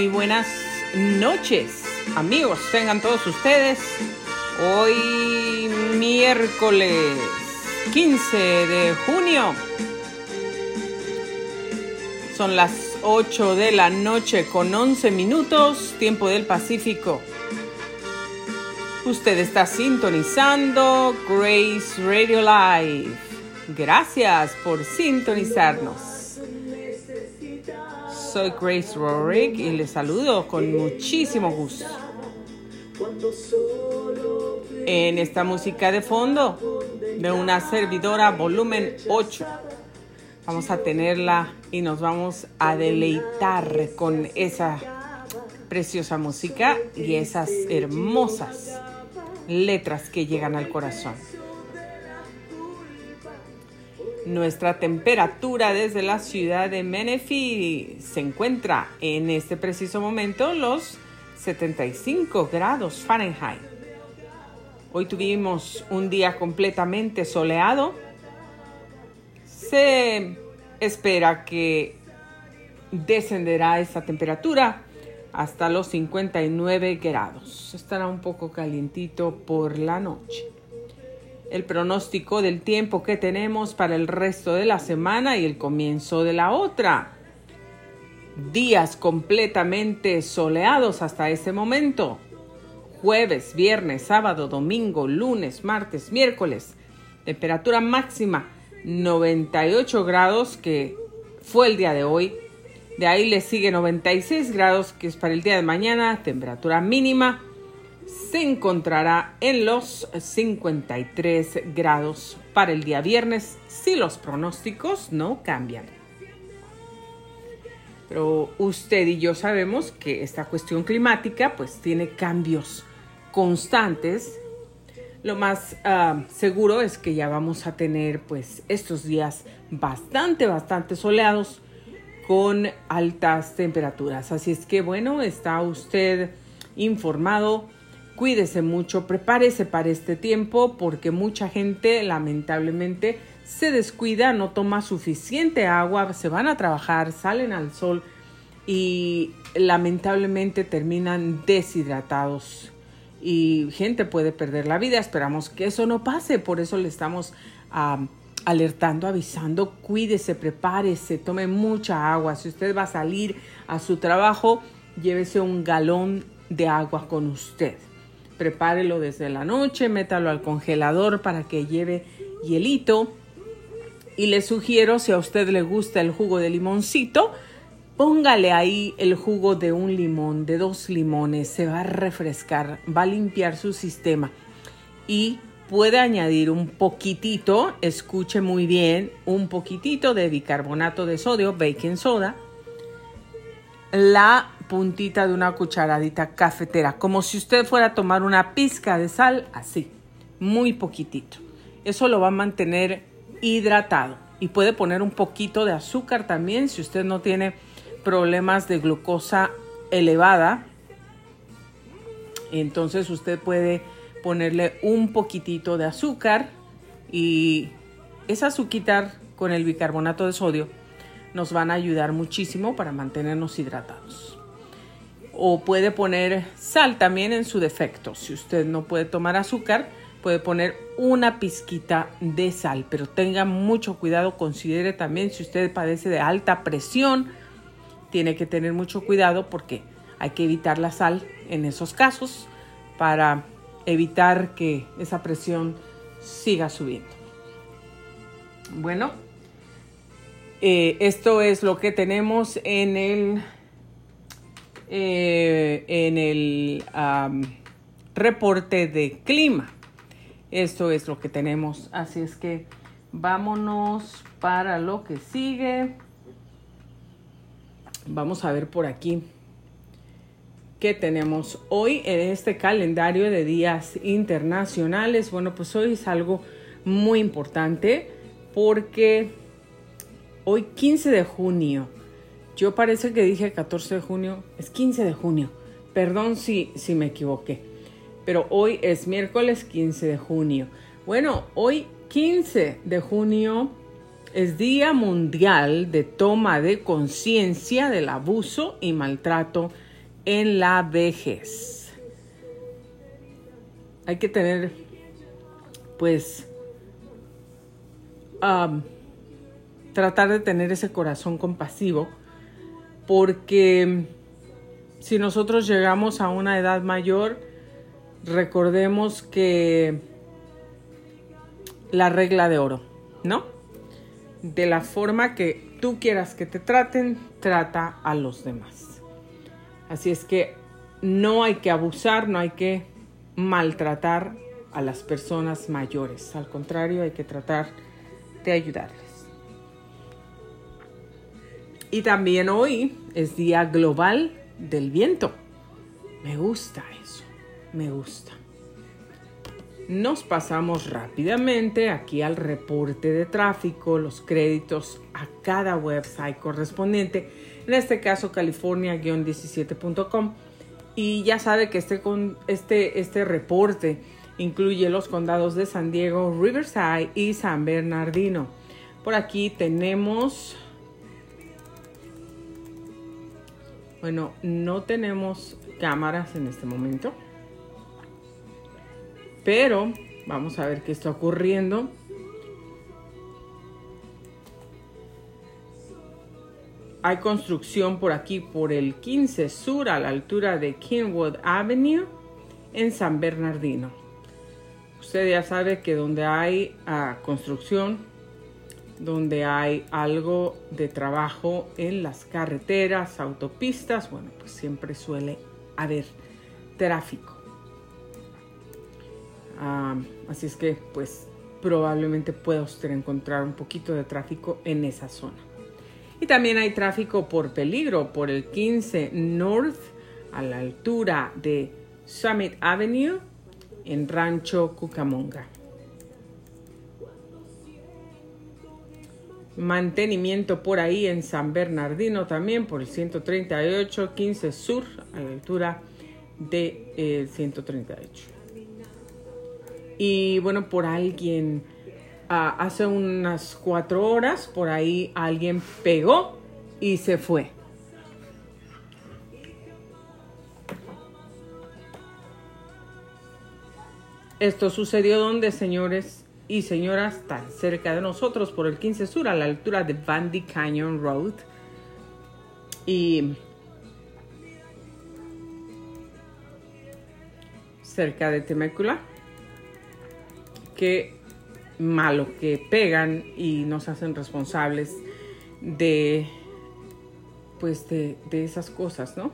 Muy buenas noches, amigos, tengan todos ustedes. Hoy miércoles 15 de junio. Son las 8 de la noche con 11 minutos, tiempo del Pacífico. Usted está sintonizando Grace Radio Live. Gracias por sintonizarnos. Soy Grace Rorick y les saludo con muchísimo gusto. En esta música de fondo de una servidora volumen 8 vamos a tenerla y nos vamos a deleitar con esa preciosa música y esas hermosas letras que llegan al corazón. Nuestra temperatura desde la ciudad de Menifee se encuentra en este preciso momento los 75 grados Fahrenheit. Hoy tuvimos un día completamente soleado. Se espera que descenderá esta temperatura hasta los 59 grados. Estará un poco calientito por la noche el pronóstico del tiempo que tenemos para el resto de la semana y el comienzo de la otra. Días completamente soleados hasta ese momento. Jueves, viernes, sábado, domingo, lunes, martes, miércoles. Temperatura máxima 98 grados que fue el día de hoy. De ahí le sigue 96 grados que es para el día de mañana. Temperatura mínima se encontrará en los 53 grados para el día viernes si los pronósticos no cambian. Pero usted y yo sabemos que esta cuestión climática pues tiene cambios constantes. Lo más ah, seguro es que ya vamos a tener pues estos días bastante, bastante soleados con altas temperaturas. Así es que bueno, está usted informado Cuídese mucho, prepárese para este tiempo porque mucha gente lamentablemente se descuida, no toma suficiente agua, se van a trabajar, salen al sol y lamentablemente terminan deshidratados y gente puede perder la vida. Esperamos que eso no pase, por eso le estamos alertando, avisando, cuídese, prepárese, tome mucha agua. Si usted va a salir a su trabajo, llévese un galón de agua con usted prepárelo desde la noche, métalo al congelador para que lleve hielito. Y le sugiero, si a usted le gusta el jugo de limoncito, póngale ahí el jugo de un limón, de dos limones, se va a refrescar, va a limpiar su sistema. Y puede añadir un poquitito, escuche muy bien, un poquitito de bicarbonato de sodio, baking soda, la puntita de una cucharadita cafetera, como si usted fuera a tomar una pizca de sal, así, muy poquitito. Eso lo va a mantener hidratado y puede poner un poquito de azúcar también si usted no tiene problemas de glucosa elevada. Entonces usted puede ponerle un poquitito de azúcar y esa azúcar con el bicarbonato de sodio nos van a ayudar muchísimo para mantenernos hidratados o puede poner sal también en su defecto. Si usted no puede tomar azúcar, puede poner una pizquita de sal, pero tenga mucho cuidado, considere también si usted padece de alta presión, tiene que tener mucho cuidado porque hay que evitar la sal en esos casos para evitar que esa presión siga subiendo. Bueno, eh, esto es lo que tenemos en el eh, en el reporte de clima. Esto es lo que tenemos. Así es que vámonos para lo que sigue. Vamos a ver por aquí qué tenemos hoy en este calendario de días internacionales. Bueno, pues hoy es algo muy importante porque hoy 15 de junio yo parece que dije 14 de junio, es 15 de junio. Perdón si, si me equivoqué. Pero hoy es miércoles 15 de junio. Bueno, hoy 15 de junio es Día Mundial de Toma de Conciencia del Abuso y Maltrato en la vejez. Hay que tener, pues, tratar de tener ese corazón compasivo, porque si nosotros llegamos a una edad mayor, recordemos que la regla de oro, ¿no? De la forma que tú quieras que te traten, trata a los demás. Así es que no hay que abusar, no hay que maltratar a las personas mayores. Al contrario, hay que tratar de ayudarles. Y también hoy es Día Global del Viento. Me gusta eso, me gusta. Nos pasamos rápidamente aquí al reporte de tráfico, los créditos a cada website correspondiente, en este caso california-17.com. Y ya sabe que este, este, este reporte incluye los condados de San Diego, Riverside y San Bernardino. Por aquí tenemos, bueno, no tenemos cámaras en este momento pero vamos a ver qué está ocurriendo. Hay construcción por aquí, por el 15 Sur, a la altura de Kingwood Avenue, en San Bernardino. Usted ya sabe que donde hay ah, construcción, donde hay algo de trabajo en las carreteras, autopistas, bueno, pues siempre suele haber tráfico así es que pues probablemente pueda usted encontrar un poquito de tráfico en esa zona. Y también hay tráfico por peligro por el 15 North a la altura de Summit Avenue en Rancho Cucamonga. Mantenimiento por ahí en San Bernardino también por el 138 15 Sur a la altura de eh, 138 y bueno, por alguien, ah, hace unas cuatro horas, por ahí alguien pegó y se fue. Esto sucedió donde, señores y señoras, tan cerca de nosotros, por el 15 Sur, a la altura de Bandy Canyon Road. Y cerca de Temécula qué malo que pegan y nos hacen responsables de pues de, esas cosas, ¿no?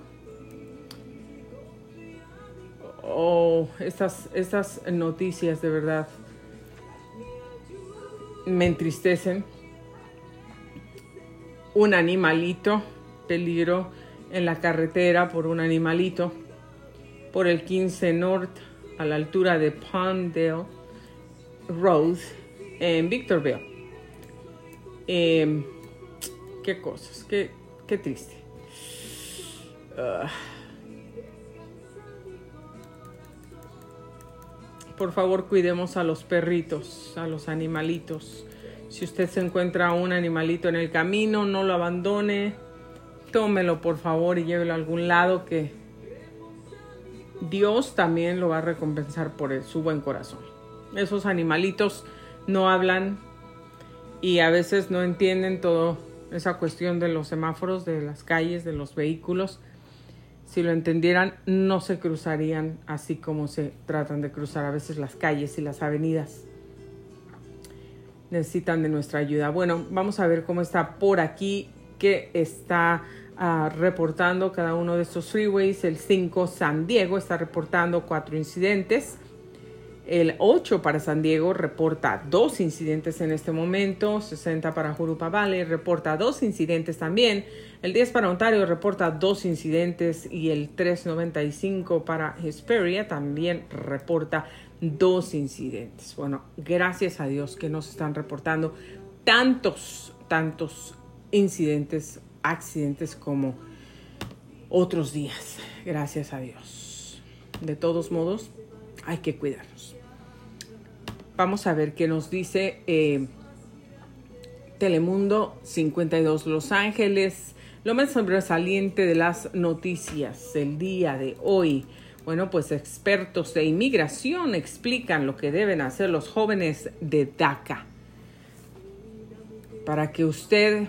O estas, estas noticias de verdad me entristecen. Un animalito, peligro en la carretera por un animalito, por el 15 North a la altura de Palmdale Road en Victorville. Em, qué cosas, qué, qué triste. Ah. Por favor, cuidemos a los perritos, a los animalitos. Si usted se encuentra un animalito en el camino, no lo abandone. Tómelo, por favor, y llévelo a algún lado que Dios también lo va a recompensar por su buen corazón. Esos animalitos no hablan y a veces no entienden toda esa cuestión de los semáforos, de las calles, de los vehículos. Si lo entendieran, no se cruzarían así como se tratan de cruzar a veces las calles y las avenidas. Necesitan de nuestra ayuda. Bueno, vamos a ver cómo está por aquí, que está ah, reportando cada uno de estos freeways. El 5 San Diego está reportando cuatro incidentes. El 8 para San Diego reporta dos incidentes en este momento, 60 para Jurupa Valley reporta dos incidentes también, el 10 para Ontario reporta dos incidentes y el 395 para Hesperia también reporta dos incidentes. Bueno, gracias a Dios que nos están reportando tantos, tantos incidentes, accidentes como otros días. Gracias a Dios. De todos modos, hay que cuidarnos. Vamos a ver qué nos dice eh, Telemundo 52 Los Ángeles. Lo más sobresaliente de las noticias el día de hoy. Bueno, pues expertos de inmigración explican lo que deben hacer los jóvenes de DACA. Para que usted,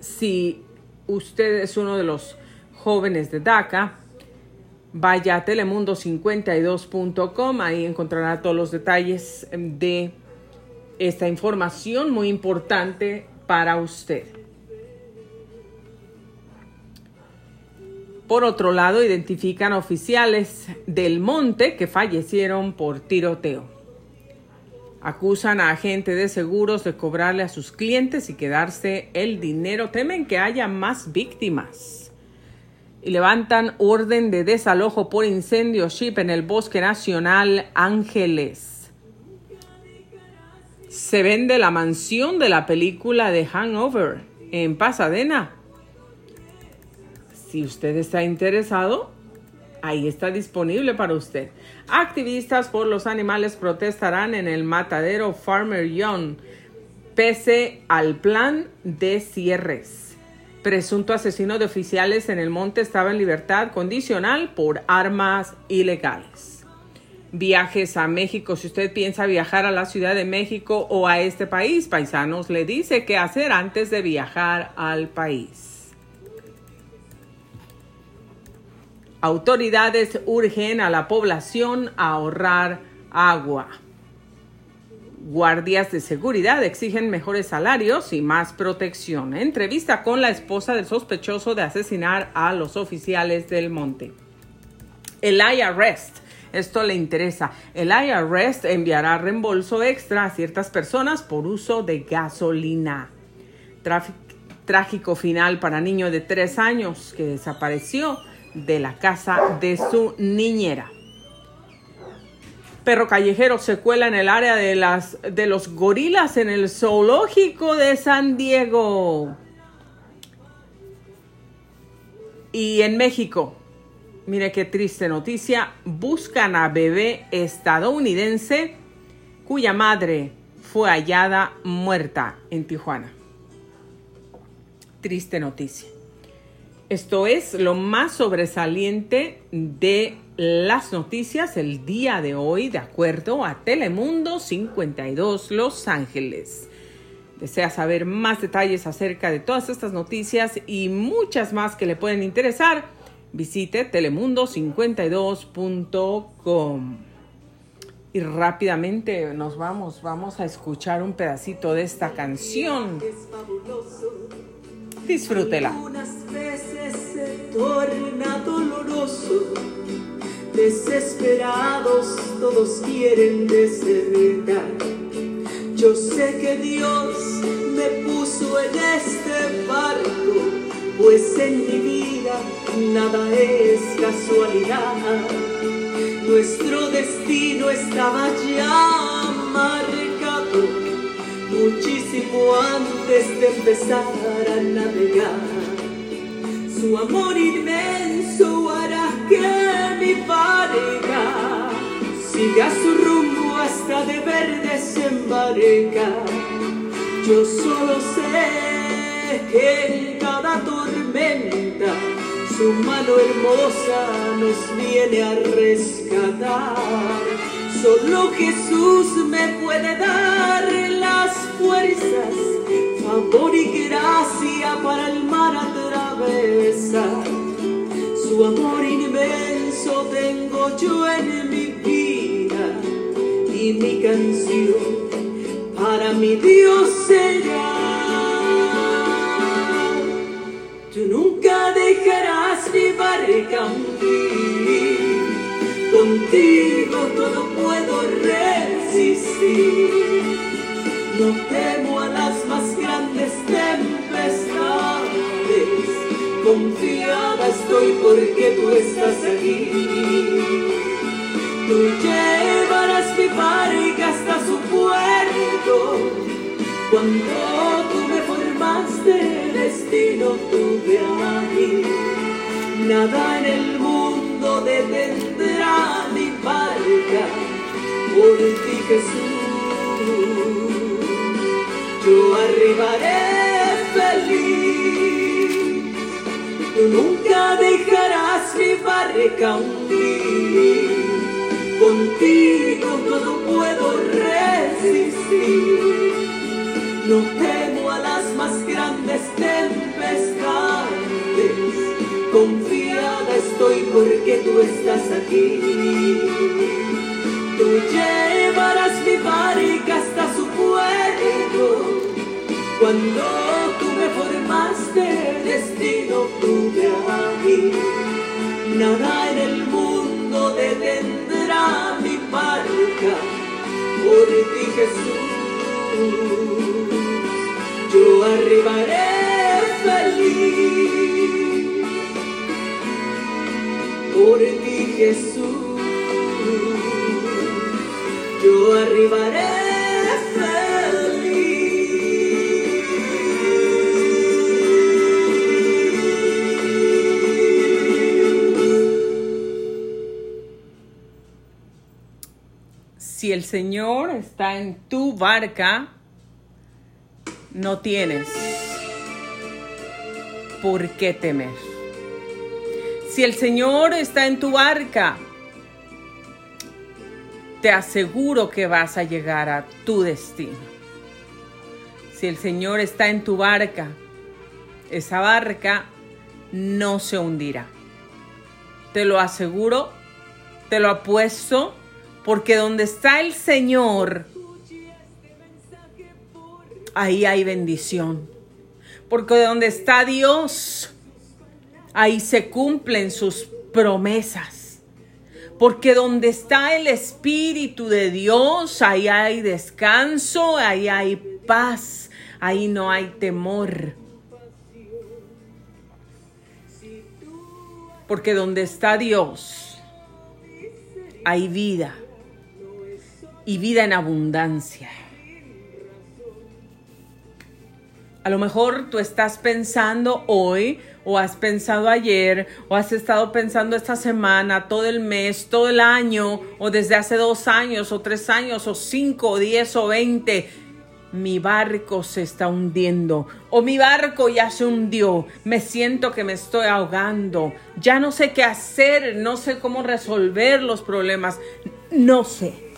si usted es uno de los jóvenes de DACA, vaya a telemundo52.com, ahí encontrará todos los detalles de esta información muy importante para usted. Por otro lado, identifican oficiales del monte que fallecieron por tiroteo. Acusan a agentes de seguros de cobrarle a sus clientes y quedarse el dinero. Temen que haya más víctimas. Y levantan orden de desalojo por incendio ship en el Bosque Nacional Ángeles. Se vende la mansión de la película de Hangover en Pasadena si usted está interesado, ahí está disponible para usted. Activistas por los animales protestarán en el matadero Farmer Young, pese al plan de cierres. Presunto asesino de oficiales en el monte estaba en libertad condicional por armas ilegales. Viajes a México. Si usted piensa viajar a la Ciudad de México o a este país, paisanos, le dice qué hacer antes de viajar al país. Autoridades urgen a la población a ahorrar agua. Guardias de seguridad exigen mejores salarios y más protección. Entrevista con la esposa del sospechoso de asesinar a los oficiales del monte. El IRS. Esto le interesa. El IRS enviará reembolso extra a ciertas personas por uso de gasolina. trágico final para niño de tres años que desapareció de la casa de su niñera. Perro callejero se cuela en el área de, las, de los gorilas en el zoológico de San Diego. Y en México, mire qué triste noticia, buscan a bebé estadounidense cuya madre fue hallada muerta en Tijuana. Triste noticia. Esto es lo más sobresaliente de las noticias el día de hoy, de acuerdo a Telemundo 52 Los Ángeles. Desea saber más detalles acerca de todas estas noticias y muchas más que le pueden interesar, visite telemundo52.com. Y rápidamente nos vamos, vamos a escuchar un pedacito de esta canción. Disfrútela. Unas veces se torna doloroso. Desesperados todos quieren desertar. Yo sé que Dios me puso en este barco, pues en mi vida nada es casualidad. Nuestro destino estaba ya marcado muchísimo antes de empezar a navegar. Su amor inmenso hará que mi pareja siga su rumbo hasta de ver desembarcar. Yo solo sé que en cada tormenta su mano hermosa nos viene a rescatar Solo Jesús me puede dar las Su amor inmenso tengo yo en mi vida y mi canción para mi Dios será. Tú nunca dejarás mi barca contigo todo puedo resistir. No temo Nada en el mundo detendrá mi barca por ti Jesús. Yo arribaré feliz nunca dejarás mi barrica hundir. Yo arribaré feliz por ti Jesús. Yo arribaré el Señor está en tu barca, no tienes por qué temer. Si el Señor está en tu barca, te aseguro que vas a llegar a tu destino. Si el Señor está en tu barca, esa barca no se hundirá. Te lo aseguro, te lo apuesto porque donde está el Señor, ahí hay bendición. Porque donde está Dios, ahí se cumplen sus promesas. Porque donde está el Espíritu de Dios, ahí hay descanso, ahí hay paz, ahí no hay temor. Porque donde está Dios, hay vida y vida en abundancia. A lo mejor tú estás pensando hoy o has pensado ayer o has estado pensando esta semana, todo el mes, todo el año o desde hace dos años o tres años o cinco o diez o veinte. Mi barco se está hundiendo o mi barco ya se hundió. Me siento que me estoy ahogando. Ya no sé qué hacer, no sé cómo resolver los problemas. No sé.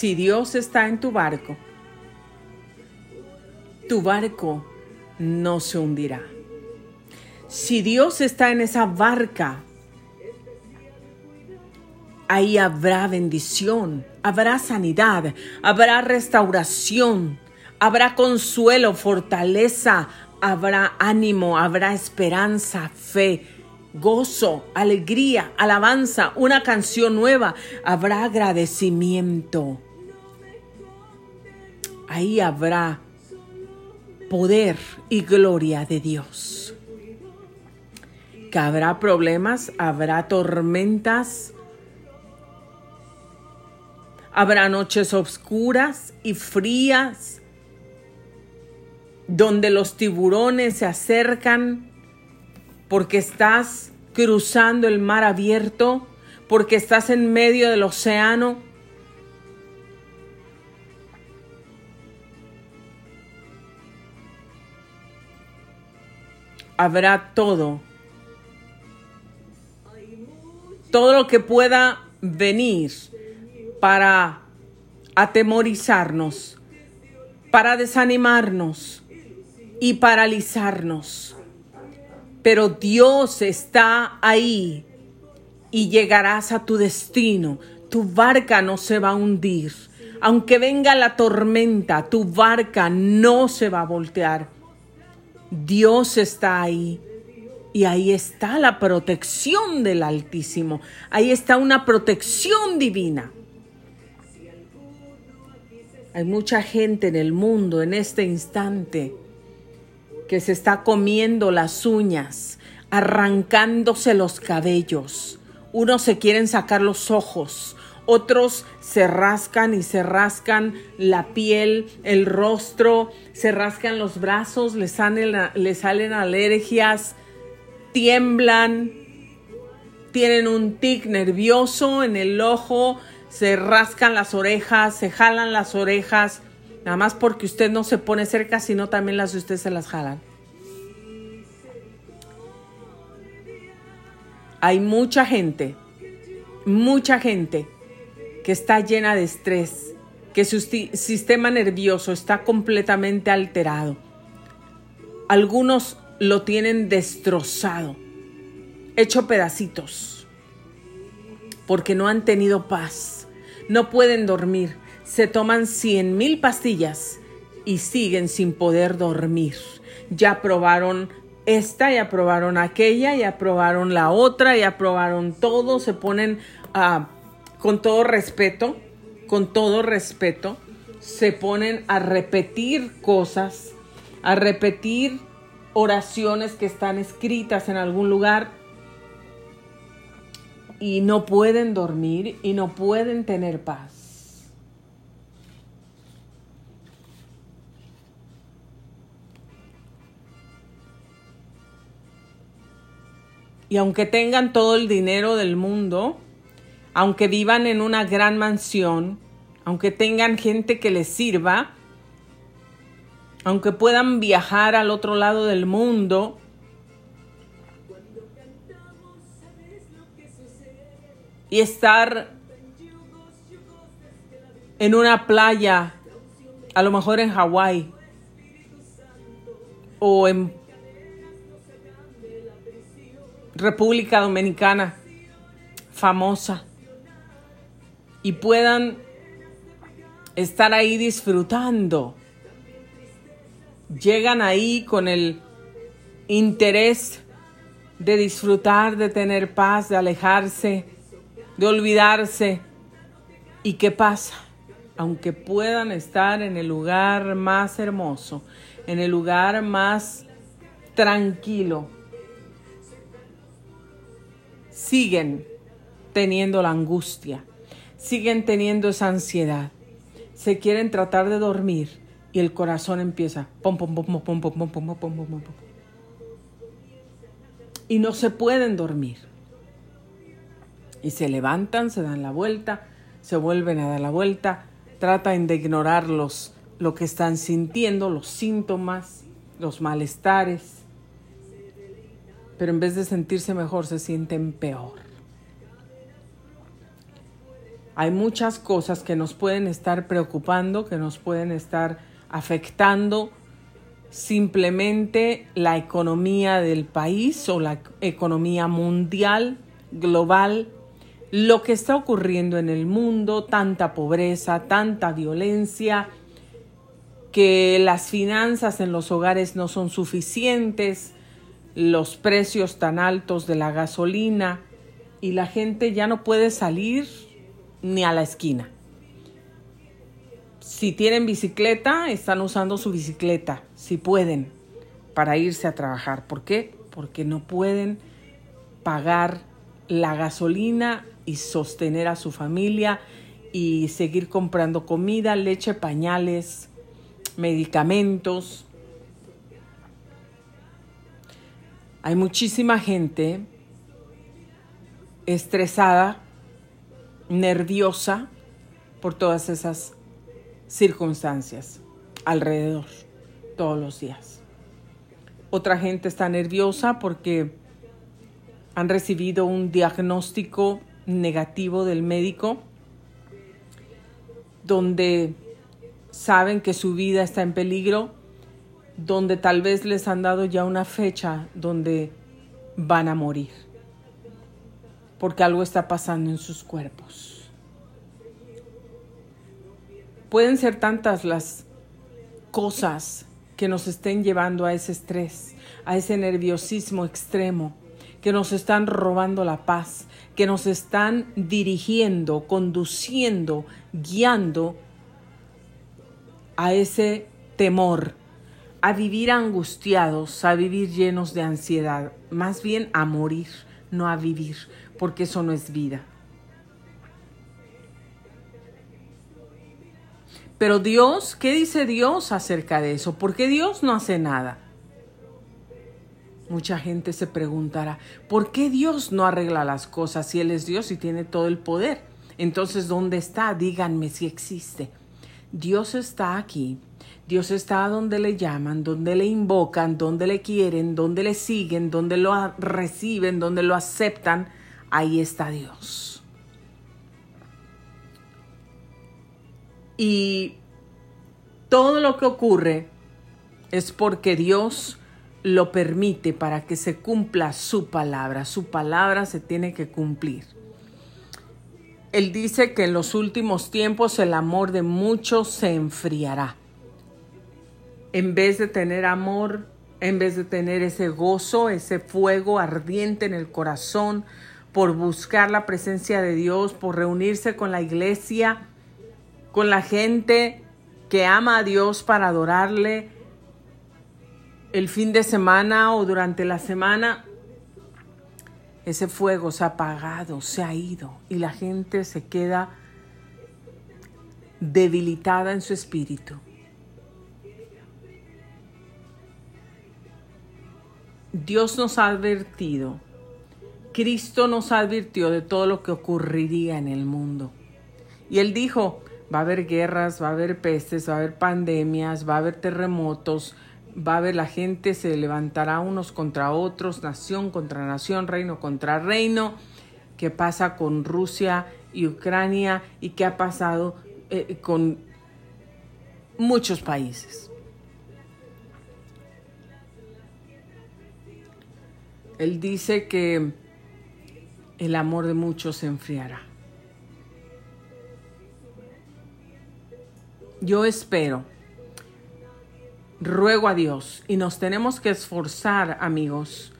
Si Dios está en tu barco, tu barco no se hundirá. Si Dios está en esa barca, ahí habrá bendición, habrá sanidad, habrá restauración, habrá consuelo, fortaleza, habrá ánimo, habrá esperanza, fe, gozo, alegría, alabanza, una canción nueva, habrá agradecimiento ahí habrá poder y gloria de Dios. Que habrá problemas, habrá tormentas, habrá noches oscuras y frías, donde los tiburones se acercan porque estás cruzando el mar abierto, porque estás en medio del océano habrá todo. Todo lo que pueda venir para atemorizarnos, para desanimarnos y paralizarnos. Pero Dios está ahí y llegarás a tu destino. Tu barca no se va a hundir. Aunque venga la tormenta, tu barca no se va a voltear Dios está ahí. Y ahí está la protección del Altísimo. Ahí está una protección divina. Hay mucha gente en el mundo en este instante que se está comiendo las uñas, arrancándose los cabellos. Unos se quieren sacar los ojos, otros se rascan y se rascan la piel, el rostro, se rascan los brazos, les salen, salen alergias, tiemblan, tienen un tic nervioso en el ojo, se rascan las orejas, se jalan las orejas, nada más porque usted no se pone cerca, sino también las de usted se las jalan. Hay mucha gente, mucha gente que está llena de estrés, que su sistema nervioso está completamente alterado. Algunos lo tienen destrozado, hecho pedacitos, porque no han tenido paz, no pueden dormir, se toman cien mil pastillas y siguen sin poder dormir. Ya probaron esta, ya probaron aquella, ya probaron la otra, ya probaron todo, se ponen a con todo respeto, con todo respeto, se ponen a repetir cosas, a repetir oraciones que están escritas en algún lugar y no pueden dormir y no pueden tener paz. Y aunque tengan todo el dinero del mundo, aunque vivan en una gran mansión, aunque tengan gente que les sirva, aunque puedan viajar al otro lado del mundo, y estar en una playa, a lo mejor en Hawái o en República Dominicana, famosa y puedan estar ahí disfrutando. Llegan ahí con el interés de disfrutar, de tener paz, de alejarse, de olvidarse. ¿Y qué pasa? Aunque puedan estar en el lugar más hermoso, en el lugar más tranquilo, siguen teniendo la angustia, siguen teniendo esa ansiedad. Se quieren tratar de dormir y el corazón empieza pom pom pom pom pom pom pom pom pom. Y no se pueden dormir. Y se levantan, se dan la vuelta, se vuelven a dar la vuelta, tratan de ignorar los, lo que están sintiendo, los síntomas, los malestares. Pero en vez de sentirse mejor, se sienten peor. Hay muchas cosas que nos pueden estar preocupando, que nos pueden estar afectando simplemente la economía del país o la economía mundial, global, lo que está ocurriendo en el mundo, tanta pobreza, tanta violencia, que las finanzas en los hogares no son suficientes, los precios tan altos de la gasolina y la gente ya no puede salir ni a la esquina. Si tienen bicicleta, están usando su bicicleta, si pueden, para irse a trabajar. ¿Por qué? Porque no pueden pagar la gasolina y sostener a su familia y seguir comprando comida, leche, pañales, medicamentos. Hay muchísima gente estresada nerviosa por todas esas circunstancias alrededor todos los días. Otra gente está nerviosa porque han recibido un diagnóstico negativo del médico donde saben que su vida está en peligro, donde tal vez les han dado ya una fecha donde van a morir porque algo está pasando en sus cuerpos. Pueden ser tantas las cosas que nos estén llevando a ese estrés, a ese nerviosismo extremo, que nos están robando la paz, que nos están dirigiendo, conduciendo, guiando a ese temor, a vivir angustiados, a vivir llenos de ansiedad, más bien a morir, no a vivir, porque eso no es vida. Pero Dios, ¿qué dice Dios acerca de eso? ¿Por qué Dios no hace nada? Mucha gente se preguntará, ¿por qué Dios no arregla las cosas si Él es Dios y tiene todo el poder? Entonces, ¿dónde está? Díganme si existe. Dios está aquí. Dios está donde le llaman, donde le invocan, donde le quieren, donde le siguen, donde lo reciben, donde lo aceptan. Ahí está Dios. Y todo lo que ocurre es porque Dios lo permite para que se cumpla su palabra. Su palabra se tiene que cumplir. Él dice que en los últimos tiempos el amor de muchos se enfriará. En vez de tener amor, en vez de tener ese gozo, ese fuego ardiente en el corazón por buscar la presencia de Dios, por reunirse con la iglesia, con la gente que ama a Dios para adorarle el fin de semana o durante la semana, ese fuego se ha apagado, se ha ido y la gente se queda debilitada en su espíritu. Dios nos ha advertido, Cristo nos advirtió de todo lo que ocurriría en el mundo. Y Él dijo, va a haber guerras, va a haber pestes, va a haber pandemias, va a haber terremotos, va a haber la gente, se levantará unos contra otros, nación contra nación, reino contra reino. ¿Qué pasa con Rusia y Ucrania? ¿Y qué ha pasado eh, con muchos países? Él dice que el amor de muchos se enfriará. Yo espero ruego a Dios y nos tenemos que esforzar, amigos,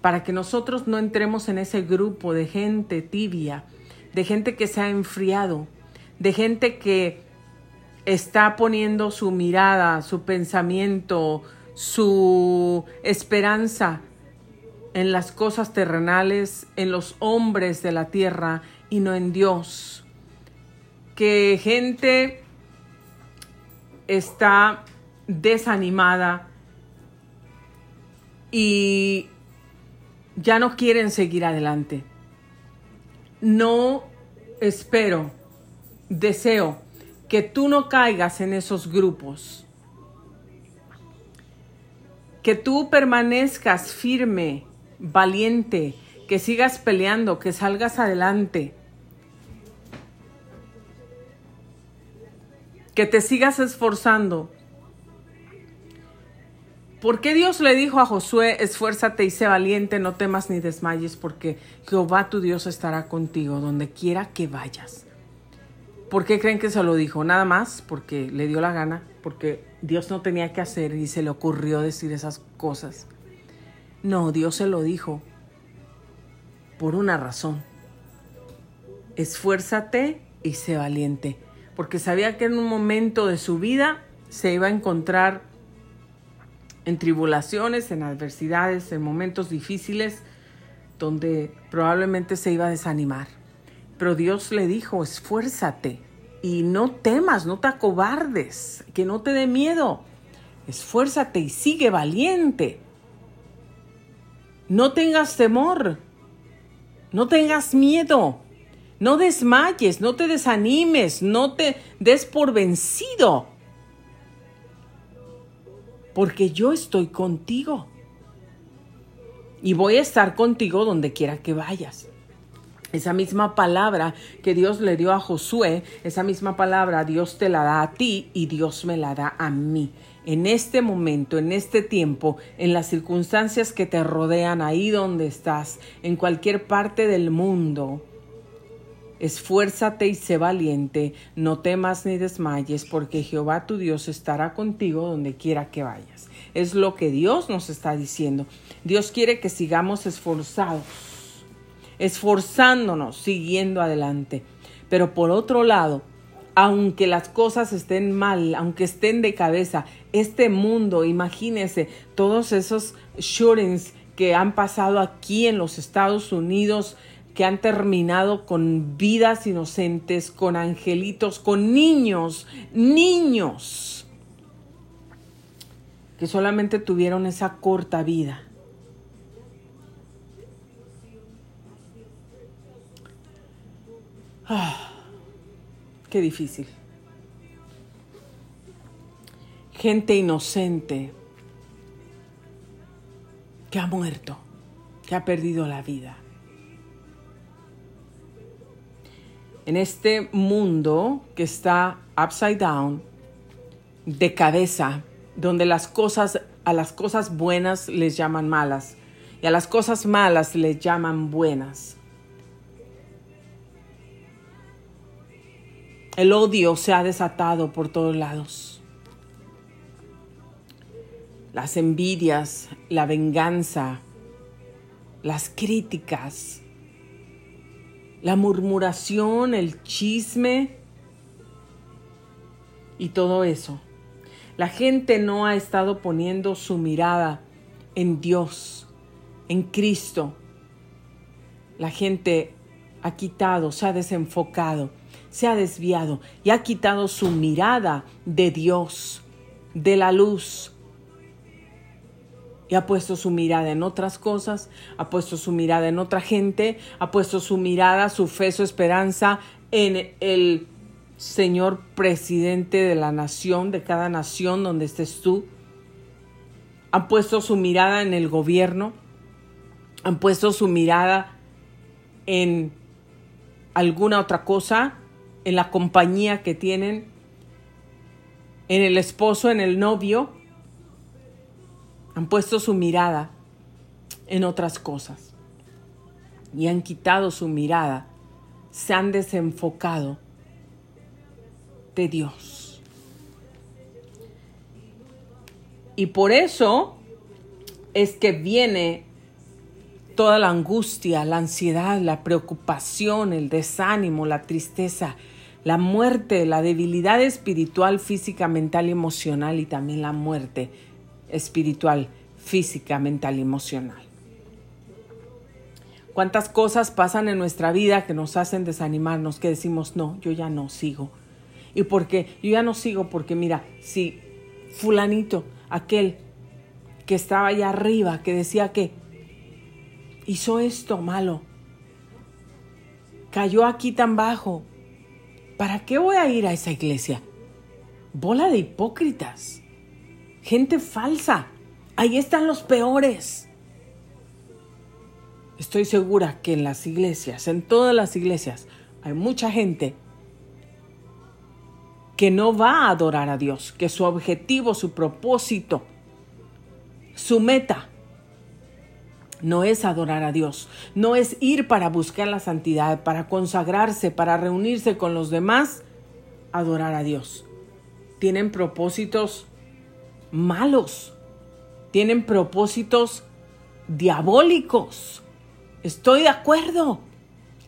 para que nosotros no entremos en ese grupo de gente tibia, de gente que se ha enfriado, de gente que está poniendo su mirada, su pensamiento, su esperanza en las cosas terrenales, en los hombres de la tierra y no en Dios. Que gente está desanimada y ya no quieren seguir adelante. No espero, deseo que tú no caigas en esos grupos, que tú permanezcas firme, valiente, que sigas peleando, que salgas adelante, que te sigas esforzando ¿Por qué Dios le dijo a Josué, esfuérzate y sé valiente, no temas ni desmayes, porque Jehová tu Dios estará contigo donde quiera que vayas? ¿Por qué creen que se lo dijo? Nada más porque le dio la gana, porque Dios no tenía que hacer y se le ocurrió decir esas cosas. No, Dios se lo dijo por una razón. Esfuérzate y sé valiente, porque sabía que en un momento de su vida se iba a encontrar en tribulaciones, en adversidades, en momentos difíciles, donde probablemente se iba a desanimar. Pero Dios le dijo, esfuérzate y no temas, no te acobardes, que no te dé miedo. Esfuérzate y sigue valiente. No tengas temor, no tengas miedo, no desmayes, no te desanimes, no te des por vencido porque yo estoy contigo. Y voy a estar contigo donde quiera que vayas. Esa misma palabra que Dios le dio a Josué, esa misma palabra Dios te la da a ti y Dios me la da a mí. En este momento, en este tiempo, en las circunstancias que te rodean, ahí donde estás, en cualquier parte del mundo, Esfuérzate y sé valiente, no temas ni desmayes, porque Jehová tu Dios estará contigo donde quiera que vayas. Es lo que Dios nos está diciendo. Dios quiere que sigamos esforzados, esforzándonos, siguiendo adelante. Pero por otro lado, aunque las cosas estén mal, aunque estén de cabeza, este mundo, imagínense todos esos shootings que han pasado aquí en los Estados Unidos, que han terminado con vidas inocentes, con angelitos, con niños, niños, que solamente tuvieron esa corta vida. Ah qué difícil. Gente inocente que ha muerto, que ha perdido la vida. En este mundo que está upside down, de cabeza, donde las cosas, a las cosas buenas les llaman malas y a las cosas malas les llaman buenas. El odio se ha desatado por todos lados. Las envidias, la venganza, las críticas, la murmuración, el chisme y todo eso. La gente no ha estado poniendo su mirada en Dios, en Cristo. La gente ha quitado, se ha desenfocado se ha desviado y ha quitado su mirada de Dios, de la luz, y ha puesto su mirada en otras cosas, ha puesto su mirada en otra gente, ha puesto su mirada, su fe, su esperanza en el Señor presidente de la nación, de cada nación donde estés tú. Han puesto su mirada en el gobierno, han puesto su mirada en alguna otra cosa en la compañía que tienen, en el esposo, en el novio, han puesto su mirada en otras cosas y han quitado su mirada, se han desenfocado de Dios. Y por eso es que viene toda la angustia, la ansiedad, la preocupación, el desánimo, la tristeza, la muerte, la debilidad espiritual, física, mental y emocional y también la muerte espiritual, física, mental y emocional. ¿Cuántas cosas pasan en nuestra vida que nos hacen desanimarnos, que decimos, no, yo ya no sigo? ¿Y por qué? Yo ya no sigo porque mira, si fulanito, aquel que estaba allá arriba, que decía que hizo esto malo, cayó aquí tan bajo, ¿Para qué voy a ir a esa iglesia? Bola de hipócritas. Gente falsa. Ahí están los peores. Estoy segura que en las iglesias, en todas las iglesias, hay mucha gente que no va a adorar a Dios, que su objetivo, su propósito, su meta no es adorar a Dios, no es ir para buscar la santidad, para consagrarse, para reunirse con los demás, adorar a Dios. Tienen propósitos malos, tienen propósitos diabólicos. Estoy de acuerdo.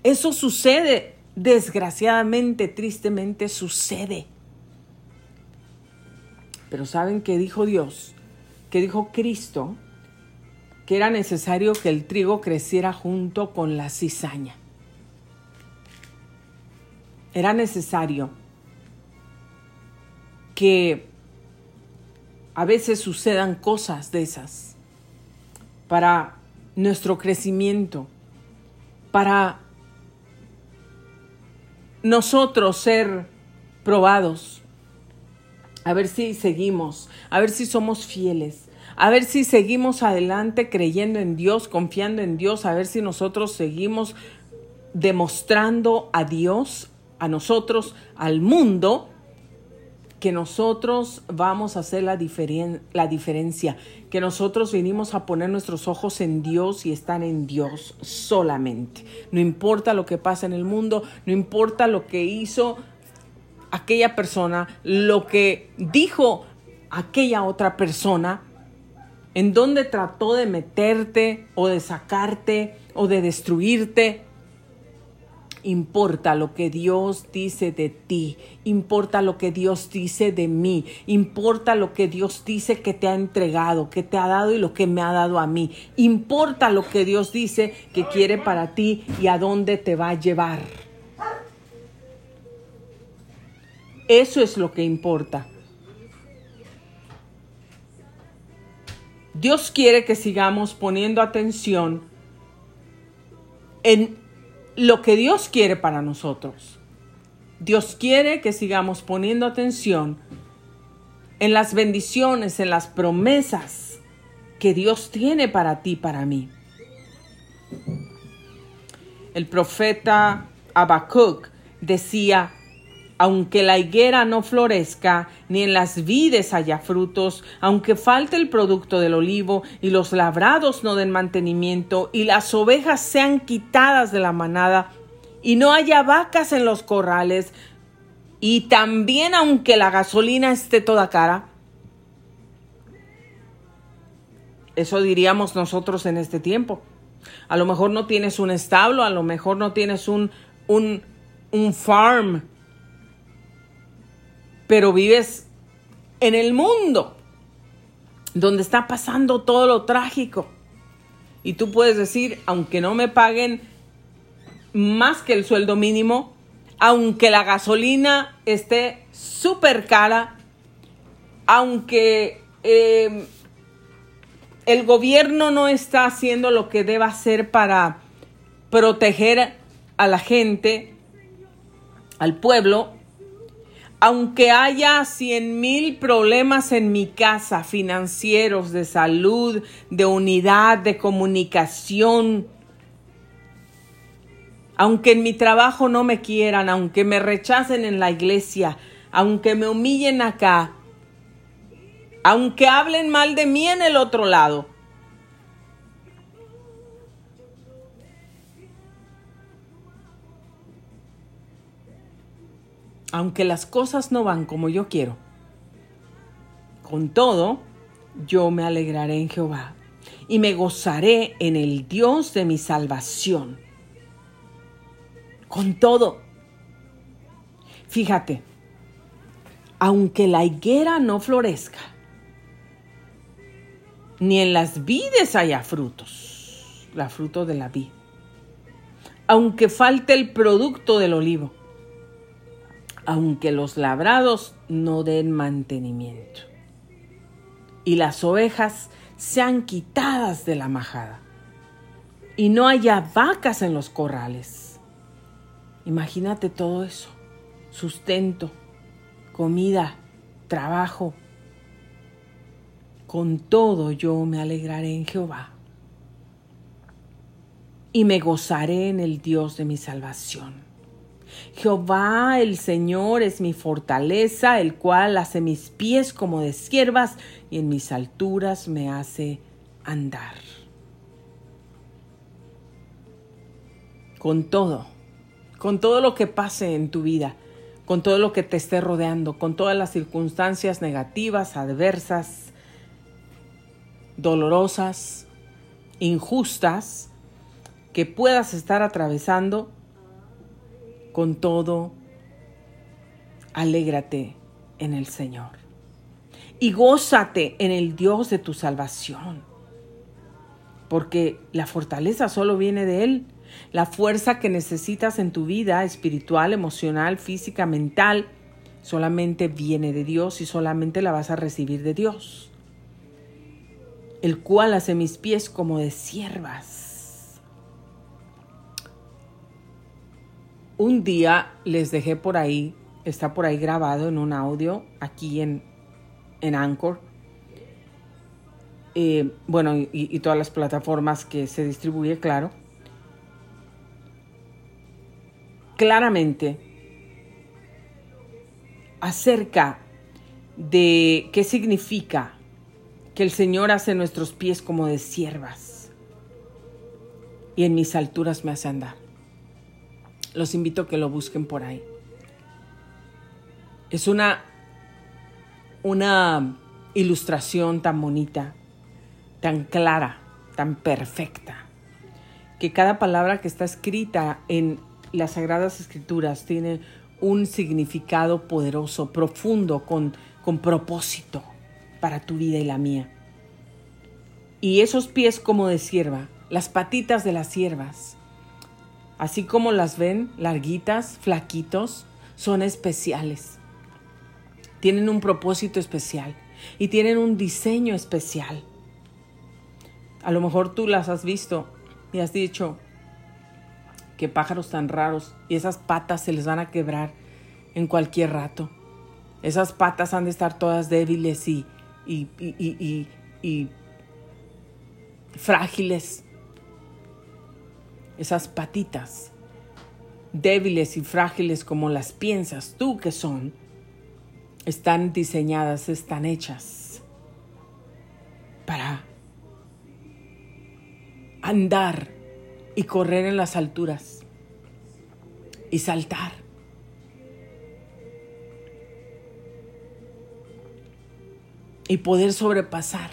Eso sucede, desgraciadamente, tristemente sucede. Pero ¿saben qué dijo Dios? ¿Qué dijo Cristo? Que era necesario que el trigo creciera junto con la cizaña. Era necesario que a veces sucedan cosas de esas para nuestro crecimiento, para nosotros ser probados, a ver si seguimos, a ver si somos fieles, a ver si seguimos adelante creyendo en Dios, confiando en Dios, a ver si nosotros seguimos demostrando a Dios, a nosotros, al mundo, que nosotros vamos a hacer la, la diferencia, que nosotros vinimos a poner nuestros ojos en Dios y estar en Dios solamente. No importa lo que pasa en el mundo, no importa lo que hizo aquella persona, lo que dijo aquella otra persona, en dónde trató de meterte o de sacarte o de destruirte. Importa lo que Dios dice de ti, importa lo que Dios dice de mí, importa lo que Dios dice que te ha entregado, que te ha dado y lo que me ha dado a mí. Importa lo que Dios dice que quiere para ti y a dónde te va a llevar. Eso es lo que importa. Dios quiere que sigamos poniendo atención en lo que Dios quiere para nosotros. Dios quiere que sigamos poniendo atención en las bendiciones, en las promesas que Dios tiene para ti, para mí. El profeta Habacuc decía, aunque la higuera no florezca, ni en las vides haya frutos, aunque falte el producto del olivo, y los labrados no den mantenimiento, y las ovejas sean quitadas de la manada, y no haya vacas en los corrales, y también aunque la gasolina esté toda cara, eso diríamos nosotros en este tiempo. A lo mejor no tienes un establo, a lo mejor no tienes un, un, un farm, pero vives en el mundo donde está pasando todo lo trágico. Y tú puedes decir, aunque no me paguen más que el sueldo mínimo, aunque la gasolina esté súper cara, aunque em, el gobierno no está haciendo lo que deba hacer para proteger a la gente, al pueblo, aunque haya cien mil problemas en mi casa, financieros, de salud, de unidad, de comunicación, aunque en mi trabajo no me quieran, aunque me rechacen en la iglesia, aunque me humillen acá, aunque hablen mal de mí en el otro lado, aunque las cosas no van como yo quiero. Con todo, yo me alegraré en Jehová y me gozaré en el Dios de mi salvación. Con todo, fíjate, aunque la higuera no florezca, ni en las vides haya frutos, la fruto de la vid, aunque falte el producto del olivo, aunque los labrados no den mantenimiento. Y las ovejas sean quitadas de la majada. Y no haya vacas en los corrales. Imagínate todo eso. Sustento, comida, trabajo. Con todo yo me alegraré en Jehová. Y me gozaré en el Dios de mi salvación. Jehová el Señor es mi fortaleza, el cual hace mis pies como de siervas y en mis alturas me hace andar. Con todo, con todo lo que pase en tu vida, con todo lo que te esté rodeando, con todas las circunstancias negativas, adversas, dolorosas, injustas que puedas estar atravesando, con todo, alégrate en el Señor y gózate en el Dios de tu salvación. Porque la fortaleza solo viene de Él. La fuerza que necesitas en tu vida espiritual, emocional, física, mental, solamente viene de Dios y solamente la vas a recibir de Dios. El cual hace mis pies como de siervas un día les dejé por ahí, está por ahí grabado en un audio aquí en, en Anchor. Eh, bueno, y, y todas las plataformas que se distribuye, claro. Claramente acerca de qué significa que el Señor hace nuestros pies como de siervas y en mis alturas me hace andar los invito a que lo busquen por ahí. Es una, una ilustración tan bonita, tan clara, tan perfecta, que cada palabra que está escrita en las Sagradas Escrituras tiene un significado poderoso, profundo, con, con propósito para tu vida y la mía. Y esos pies como de sierva, las patitas de las siervas, así como las ven, larguitas, flaquitos, son especiales. Tienen un propósito especial y tienen un diseño especial. A lo mejor tú las has visto y has dicho, qué pájaros tan raros. Y esas patas se les van a quebrar en cualquier rato. Esas patas han de estar todas débiles y, y, y, y frágiles. Esas patitas débiles y frágiles como las piensas tú que son, están diseñadas, están hechas para andar y correr en las alturas y saltar. Y poder sobrepasar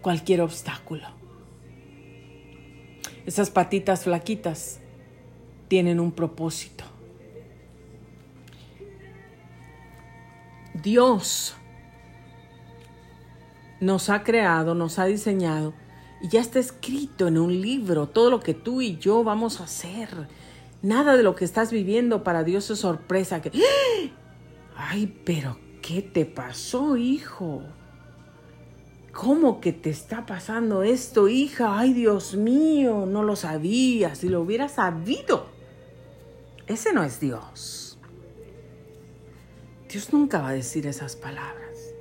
cualquier obstáculo. Esas patitas flaquitas tienen un propósito. Dios nos ha creado, nos ha diseñado y ya está escrito en un libro todo lo que tú y yo vamos a hacer. Nada de lo que estás viviendo para Dios es sorpresa. Que, ay, pero ¿qué te pasó, hijo? ¿Cómo que te está pasando esto, hija? Ay, Dios mío, no lo sabía. Si lo hubiera sabido, ese no es Dios. Dios nunca va a decir esas palabras,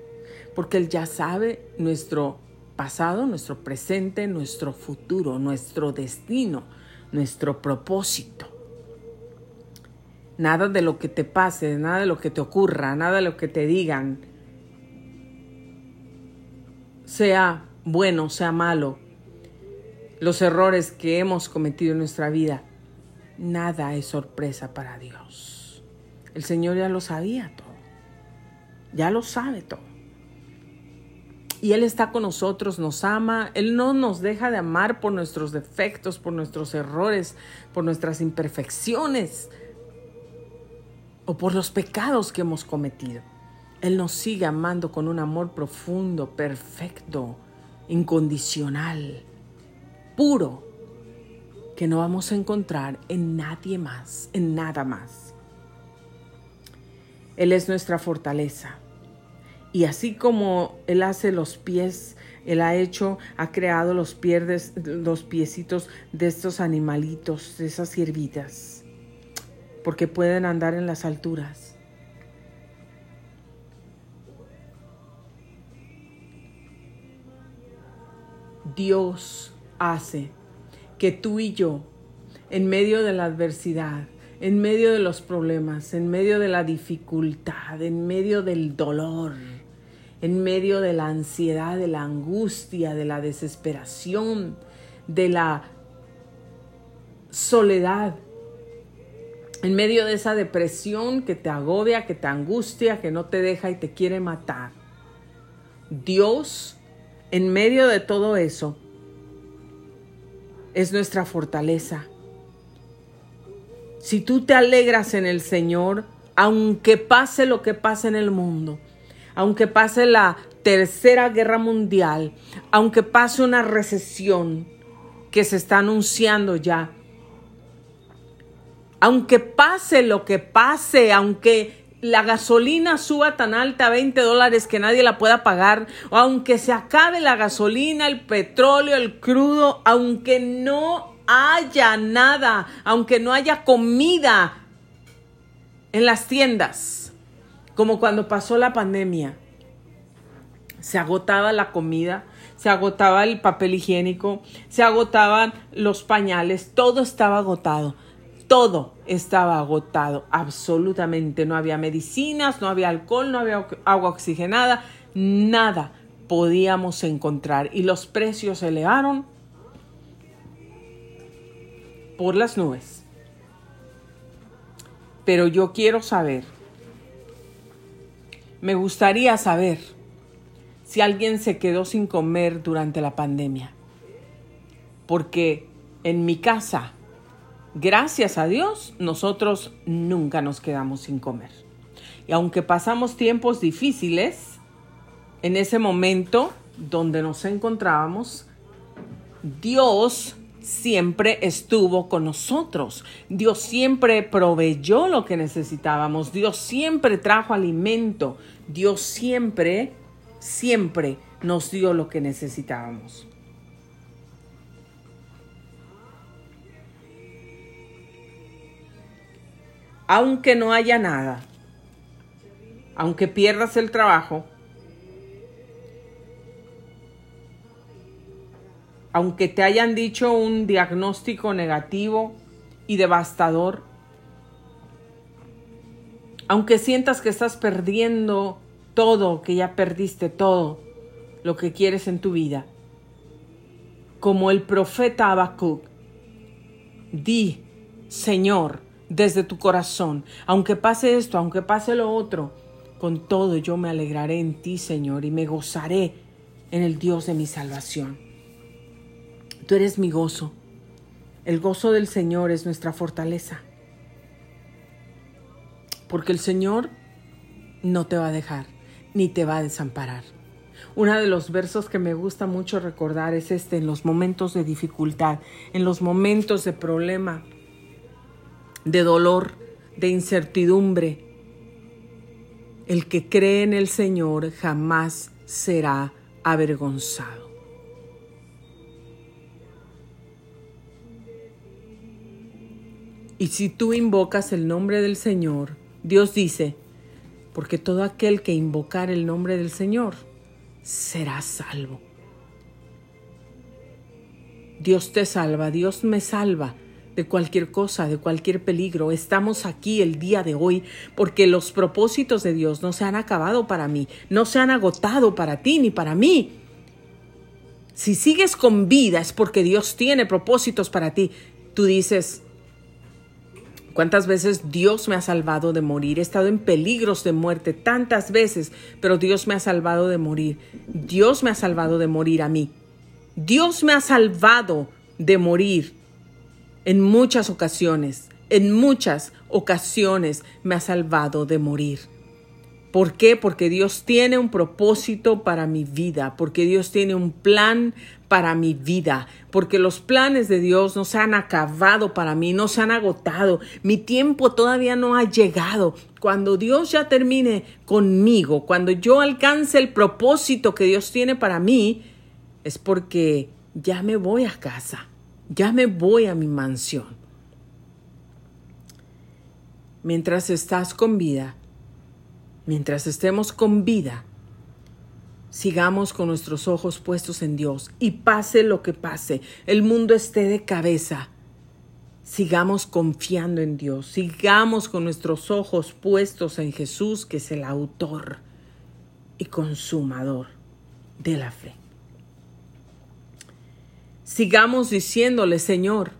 porque Él ya sabe nuestro pasado, nuestro presente, nuestro futuro, nuestro destino, nuestro propósito. Nada de lo que te pase, nada de lo que te ocurra, nada de lo que te digan, sea bueno, sea malo, los errores que hemos cometido en nuestra vida, nada es sorpresa para Dios. El Señor ya lo sabía todo. Ya lo sabe todo. Y Él está con nosotros, nos ama. Él no nos deja de amar por nuestros defectos, por nuestros errores, por nuestras imperfecciones o por los pecados que hemos cometido. Él nos sigue amando con un amor profundo, perfecto, incondicional, puro, que no vamos a encontrar en nadie más, en nada más. Él es nuestra fortaleza. Y así como Él hace los pies, Él ha hecho, ha creado los, pierdes, los piecitos de estos animalitos, de esas ciervitas, porque pueden andar en las alturas. Dios hace que tú y yo, en medio de la adversidad, en medio de los problemas, en medio de la dificultad, en medio del dolor, en medio de la ansiedad, de la angustia, de la desesperación, de la soledad, en medio de esa depresión que te agobia, que te angustia, que no te deja y te quiere matar. Dios, en medio de todo eso, es nuestra fortaleza. Si tú te alegras en el Señor, aunque pase lo que pase en el mundo, aunque pase la tercera guerra mundial, aunque pase una recesión que se está anunciando ya, aunque pase lo que pase, aunque la gasolina suba tan alta a 20 dólares que nadie la pueda pagar, o aunque se acabe la gasolina, el petróleo, el crudo, aunque no haya nada, aunque no haya comida en las tiendas, como cuando pasó la pandemia, se agotaba la comida, se agotaba el papel higiénico, se agotaban los pañales, todo estaba agotado todo estaba agotado, absolutamente. No había medicinas, no había alcohol, no había agua oxigenada, nada podíamos encontrar. Y los precios se elevaron por las nubes. Pero yo quiero saber, me gustaría saber si alguien se quedó sin comer durante la pandemia. Porque en mi casa gracias a Dios, nosotros nunca nos quedamos sin comer. Y aunque pasamos tiempos difíciles, en ese momento donde nos encontrábamos, Dios siempre estuvo con nosotros. Dios siempre proveyó lo que necesitábamos. Dios siempre trajo alimento. Dios siempre, siempre nos dio lo que necesitábamos. Aunque no haya nada, aunque pierdas el trabajo, aunque te hayan dicho un diagnóstico negativo y devastador, aunque sientas que estás perdiendo todo, que ya perdiste todo lo que quieres en tu vida, como el profeta Habacuc, di, Señor, desde tu corazón, aunque pase esto, aunque pase lo otro, con todo yo me alegraré en ti, Señor, y me gozaré en el Dios de mi salvación. Tú eres mi gozo. El gozo del Señor es nuestra fortaleza. Porque el Señor no te va a dejar, ni te va a desamparar. Uno de los versos que me gusta mucho recordar es este, en los momentos de dificultad, en los momentos de problema, de dolor, de incertidumbre. El que cree en el Señor jamás será avergonzado. Y si tú invocas el nombre del Señor, Dios dice, porque todo aquel que invocar el nombre del Señor será salvo. Dios te salva, Dios me salva de cualquier cosa, de cualquier peligro. Estamos aquí el día de hoy porque los propósitos de Dios no se han acabado para mí, no se han agotado para ti ni para mí. Si sigues con vida es porque Dios tiene propósitos para ti. Tú dices, ¿Cuántas veces Dios me ha salvado de morir? He estado en peligros de muerte tantas veces, pero Dios me ha salvado de morir. Dios me ha salvado de morir a mí. Dios me ha salvado de morir en muchas ocasiones, en muchas ocasiones me ha salvado de morir. ¿Por qué? Porque Dios tiene un propósito para mi vida, porque Dios tiene un plan para mi vida, porque los planes de Dios no se han acabado para mí, no se han agotado, mi tiempo todavía no ha llegado. Cuando Dios ya termine conmigo, cuando yo alcance el propósito que Dios tiene para mí, es porque ya me voy a casa ya me voy a mi mansión. Mientras estás con vida, mientras estemos con vida, sigamos con nuestros ojos puestos en Dios y pase lo que pase, el mundo esté de cabeza. Sigamos confiando en Dios, sigamos con nuestros ojos puestos en Jesús, que es el autor y consumador de la fe sigamos diciéndole, Señor,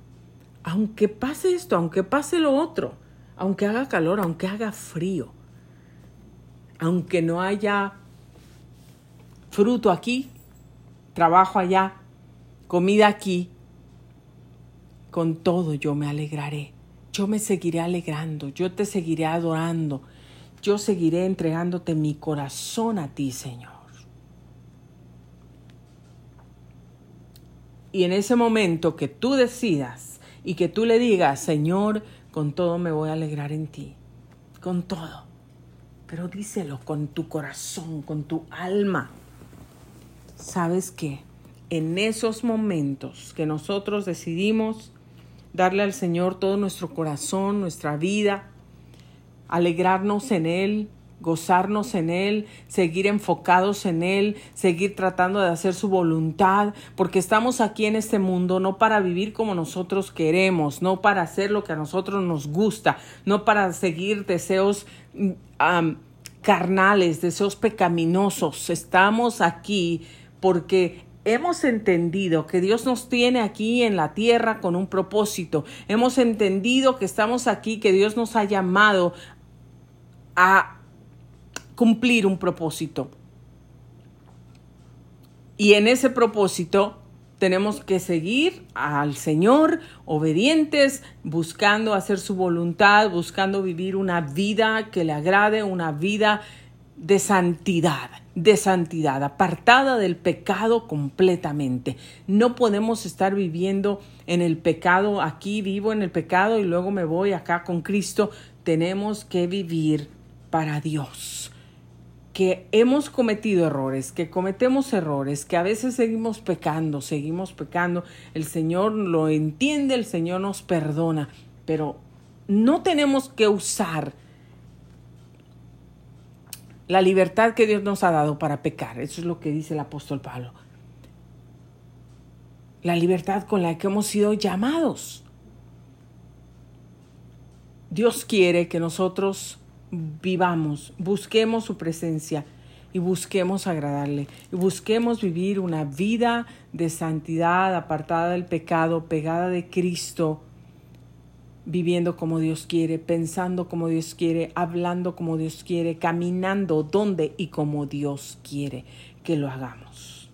aunque pase esto, aunque pase lo otro, aunque haga calor, aunque haga frío, aunque no haya fruto aquí, trabajo allá, comida aquí, con todo yo me alegraré. Yo me seguiré alegrando, yo te seguiré adorando, yo seguiré entregándote mi corazón a ti, Señor. Y en ese momento que tú decidas y que tú le digas, Señor, con todo me voy a alegrar en ti, con todo. Pero díselo con tu corazón, con tu alma. ¿Sabes qué? En esos momentos que nosotros decidimos darle al Señor todo nuestro corazón, nuestra vida, alegrarnos en Él, gozarnos en Él, seguir enfocados en Él, seguir tratando de hacer su voluntad, porque estamos aquí en este mundo no para vivir como nosotros queremos, no para hacer lo que a nosotros nos gusta, no para seguir deseos mm, carnales, deseos pecaminosos. Estamos aquí porque hemos entendido que Dios nos tiene aquí en la tierra con un propósito. Hemos entendido que estamos aquí, que Dios nos ha llamado a cumplir un propósito. Y en ese propósito tenemos que seguir al Señor obedientes, buscando hacer su voluntad, buscando vivir una vida que le agrade, una vida de santidad, de santidad, apartada del pecado completamente. No podemos estar viviendo en el pecado, aquí vivo en el pecado y luego me voy acá con Cristo. Tenemos que vivir para Dios que hemos cometido errores, que cometemos errores, que a veces seguimos pecando, seguimos pecando, el Señor lo entiende, el Señor nos perdona, pero no tenemos que usar la libertad que Dios nos ha dado para pecar. Eso es lo que dice el apóstol Pablo. La libertad con la que hemos sido llamados. Dios quiere que nosotros vivamos, busquemos su presencia y busquemos agradarle y busquemos vivir una vida de santidad, apartada del pecado, pegada de Cristo, viviendo como Dios quiere, pensando como Dios quiere, hablando como Dios quiere, caminando donde y como Dios quiere que lo hagamos.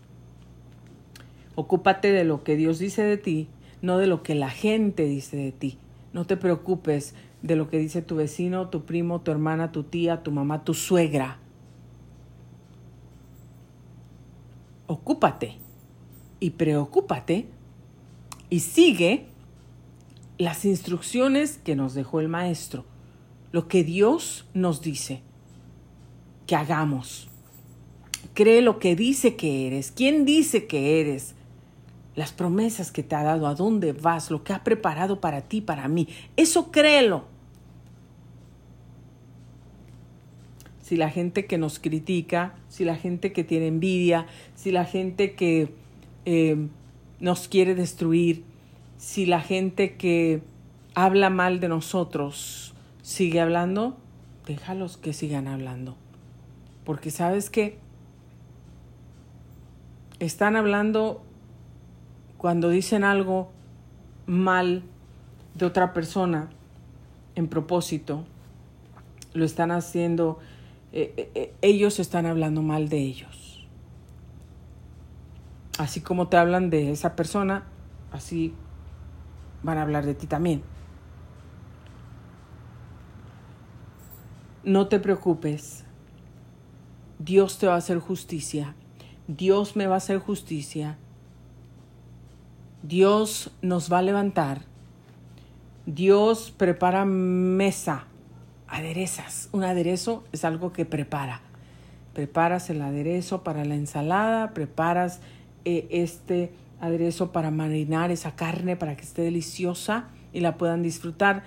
Ocúpate de lo que Dios dice de ti, no de lo que la gente dice de ti. No te preocupes de lo que dice tu vecino, tu primo, tu hermana, tu tía, tu mamá, tu suegra. Ocúpate y preocúpate y sigue las instrucciones que nos dejó el maestro, lo que Dios nos dice que hagamos. Cree lo que dice que eres, quién dice que eres, las promesas que te ha dado, a dónde vas, lo que ha preparado para ti, para mí. Eso créelo. Si la gente que nos critica, si la gente que tiene envidia, si la gente que eh, nos quiere destruir, si la gente que habla mal de nosotros sigue hablando, déjalos que sigan hablando. Porque sabes que están hablando cuando dicen algo mal de otra persona en propósito, lo están haciendo, eh, eh, eh, ellos están hablando mal de ellos. Así como te hablan de esa persona, así van a hablar de ti también. No te preocupes. Dios te va a hacer justicia. Dios me va a hacer justicia. Dios nos va a levantar. Dios prepara mesa, aderezas. Un aderezo es algo que prepara. Preparas el aderezo para la ensalada, preparas eh, este aderezo para marinar esa carne para que esté deliciosa y la puedan disfrutar.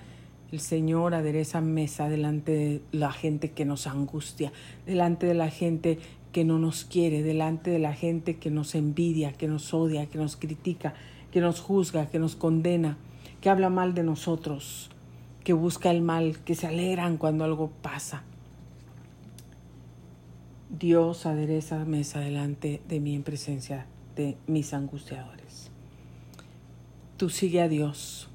El Señor adereza mesa delante de la gente que nos angustia, delante de la gente que no nos quiere, delante de la gente que nos envidia, que nos odia, que nos critica, que nos juzga, que nos condena, que habla mal de nosotros, que busca el mal, que se alegran cuando algo pasa. Dios adereza mesa delante de mí en presencia de mis angustiadores. Tú sigue a Dios,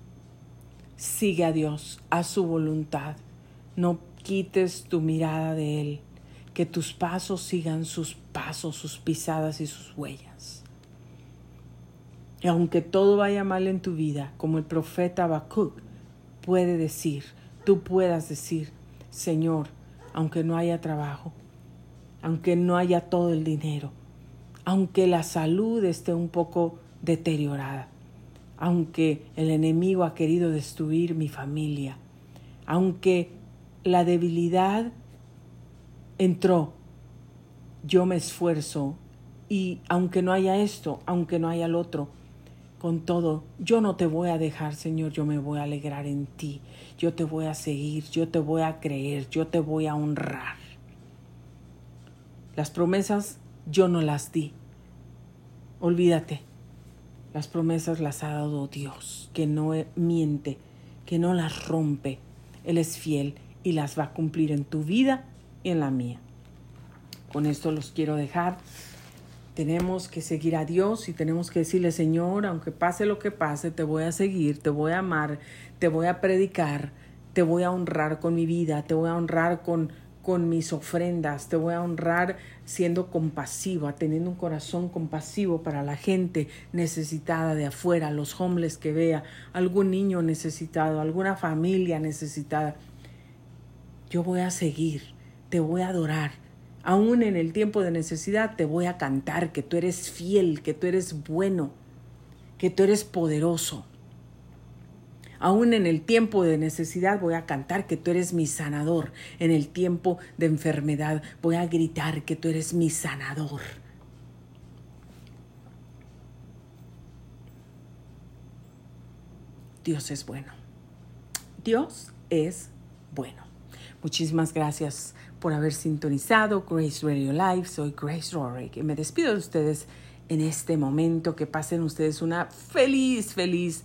sigue a Dios, a su voluntad. No quites tu mirada de Él, que tus pasos sigan sus pasos, sus pisadas y sus huellas. Y aunque todo vaya mal en tu vida, como el profeta Habacuc puede decir, tú puedas decir, Señor, aunque no haya trabajo, aunque no haya todo el dinero, aunque la salud esté un poco deteriorada, aunque el enemigo ha querido destruir mi familia, aunque la debilidad entró, yo me esfuerzo y aunque no haya esto, aunque no haya el otro, con todo, yo no te voy a dejar, Señor, yo me voy a alegrar en ti, yo te voy a seguir, yo te voy a creer, yo te voy a honrar. Las promesas yo no las di. Olvídate, las promesas las ha dado Dios, que no miente, que no las rompe. Él es fiel y las va a cumplir en tu vida y en la mía. Con esto los quiero dejar tenemos que seguir a Dios y tenemos que decirle, Señor, aunque pase lo que pase, te voy a seguir, te voy a amar, te voy a predicar, te voy a honrar con mi vida, te voy a honrar con, con mis ofrendas, te voy a honrar siendo compasiva, teniendo un corazón compasivo para la gente necesitada de afuera, los homeless que vea, algún niño necesitado, alguna familia necesitada. Yo voy a seguir, te voy a adorar Aún en el tiempo de necesidad te voy a cantar que tú eres fiel, que tú eres bueno, que tú eres poderoso. Aún en el tiempo de necesidad voy a cantar que tú eres mi sanador. En el tiempo de enfermedad voy a gritar que tú eres mi sanador. Dios es bueno. Dios es bueno. Muchísimas gracias por haber sintonizado Grace Radio Live. Soy Grace Rorick y me despido de ustedes en este momento. Que pasen ustedes una feliz, feliz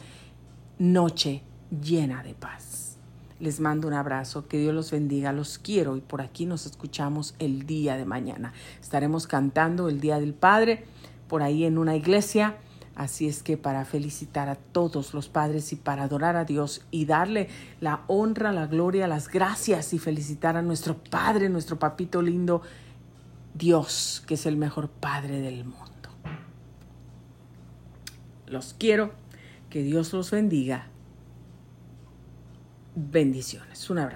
noche llena de paz. Les mando un abrazo, que Dios los bendiga, los quiero y por aquí nos escuchamos el día de mañana. Estaremos cantando el Día del Padre por ahí en una iglesia Así es que para felicitar a todos los padres y para adorar a Dios y darle la honra, la gloria, las gracias y felicitar a nuestro Padre, nuestro papito lindo, Dios, que es el mejor Padre del mundo. Los quiero, que Dios los bendiga. Bendiciones. Un abrazo.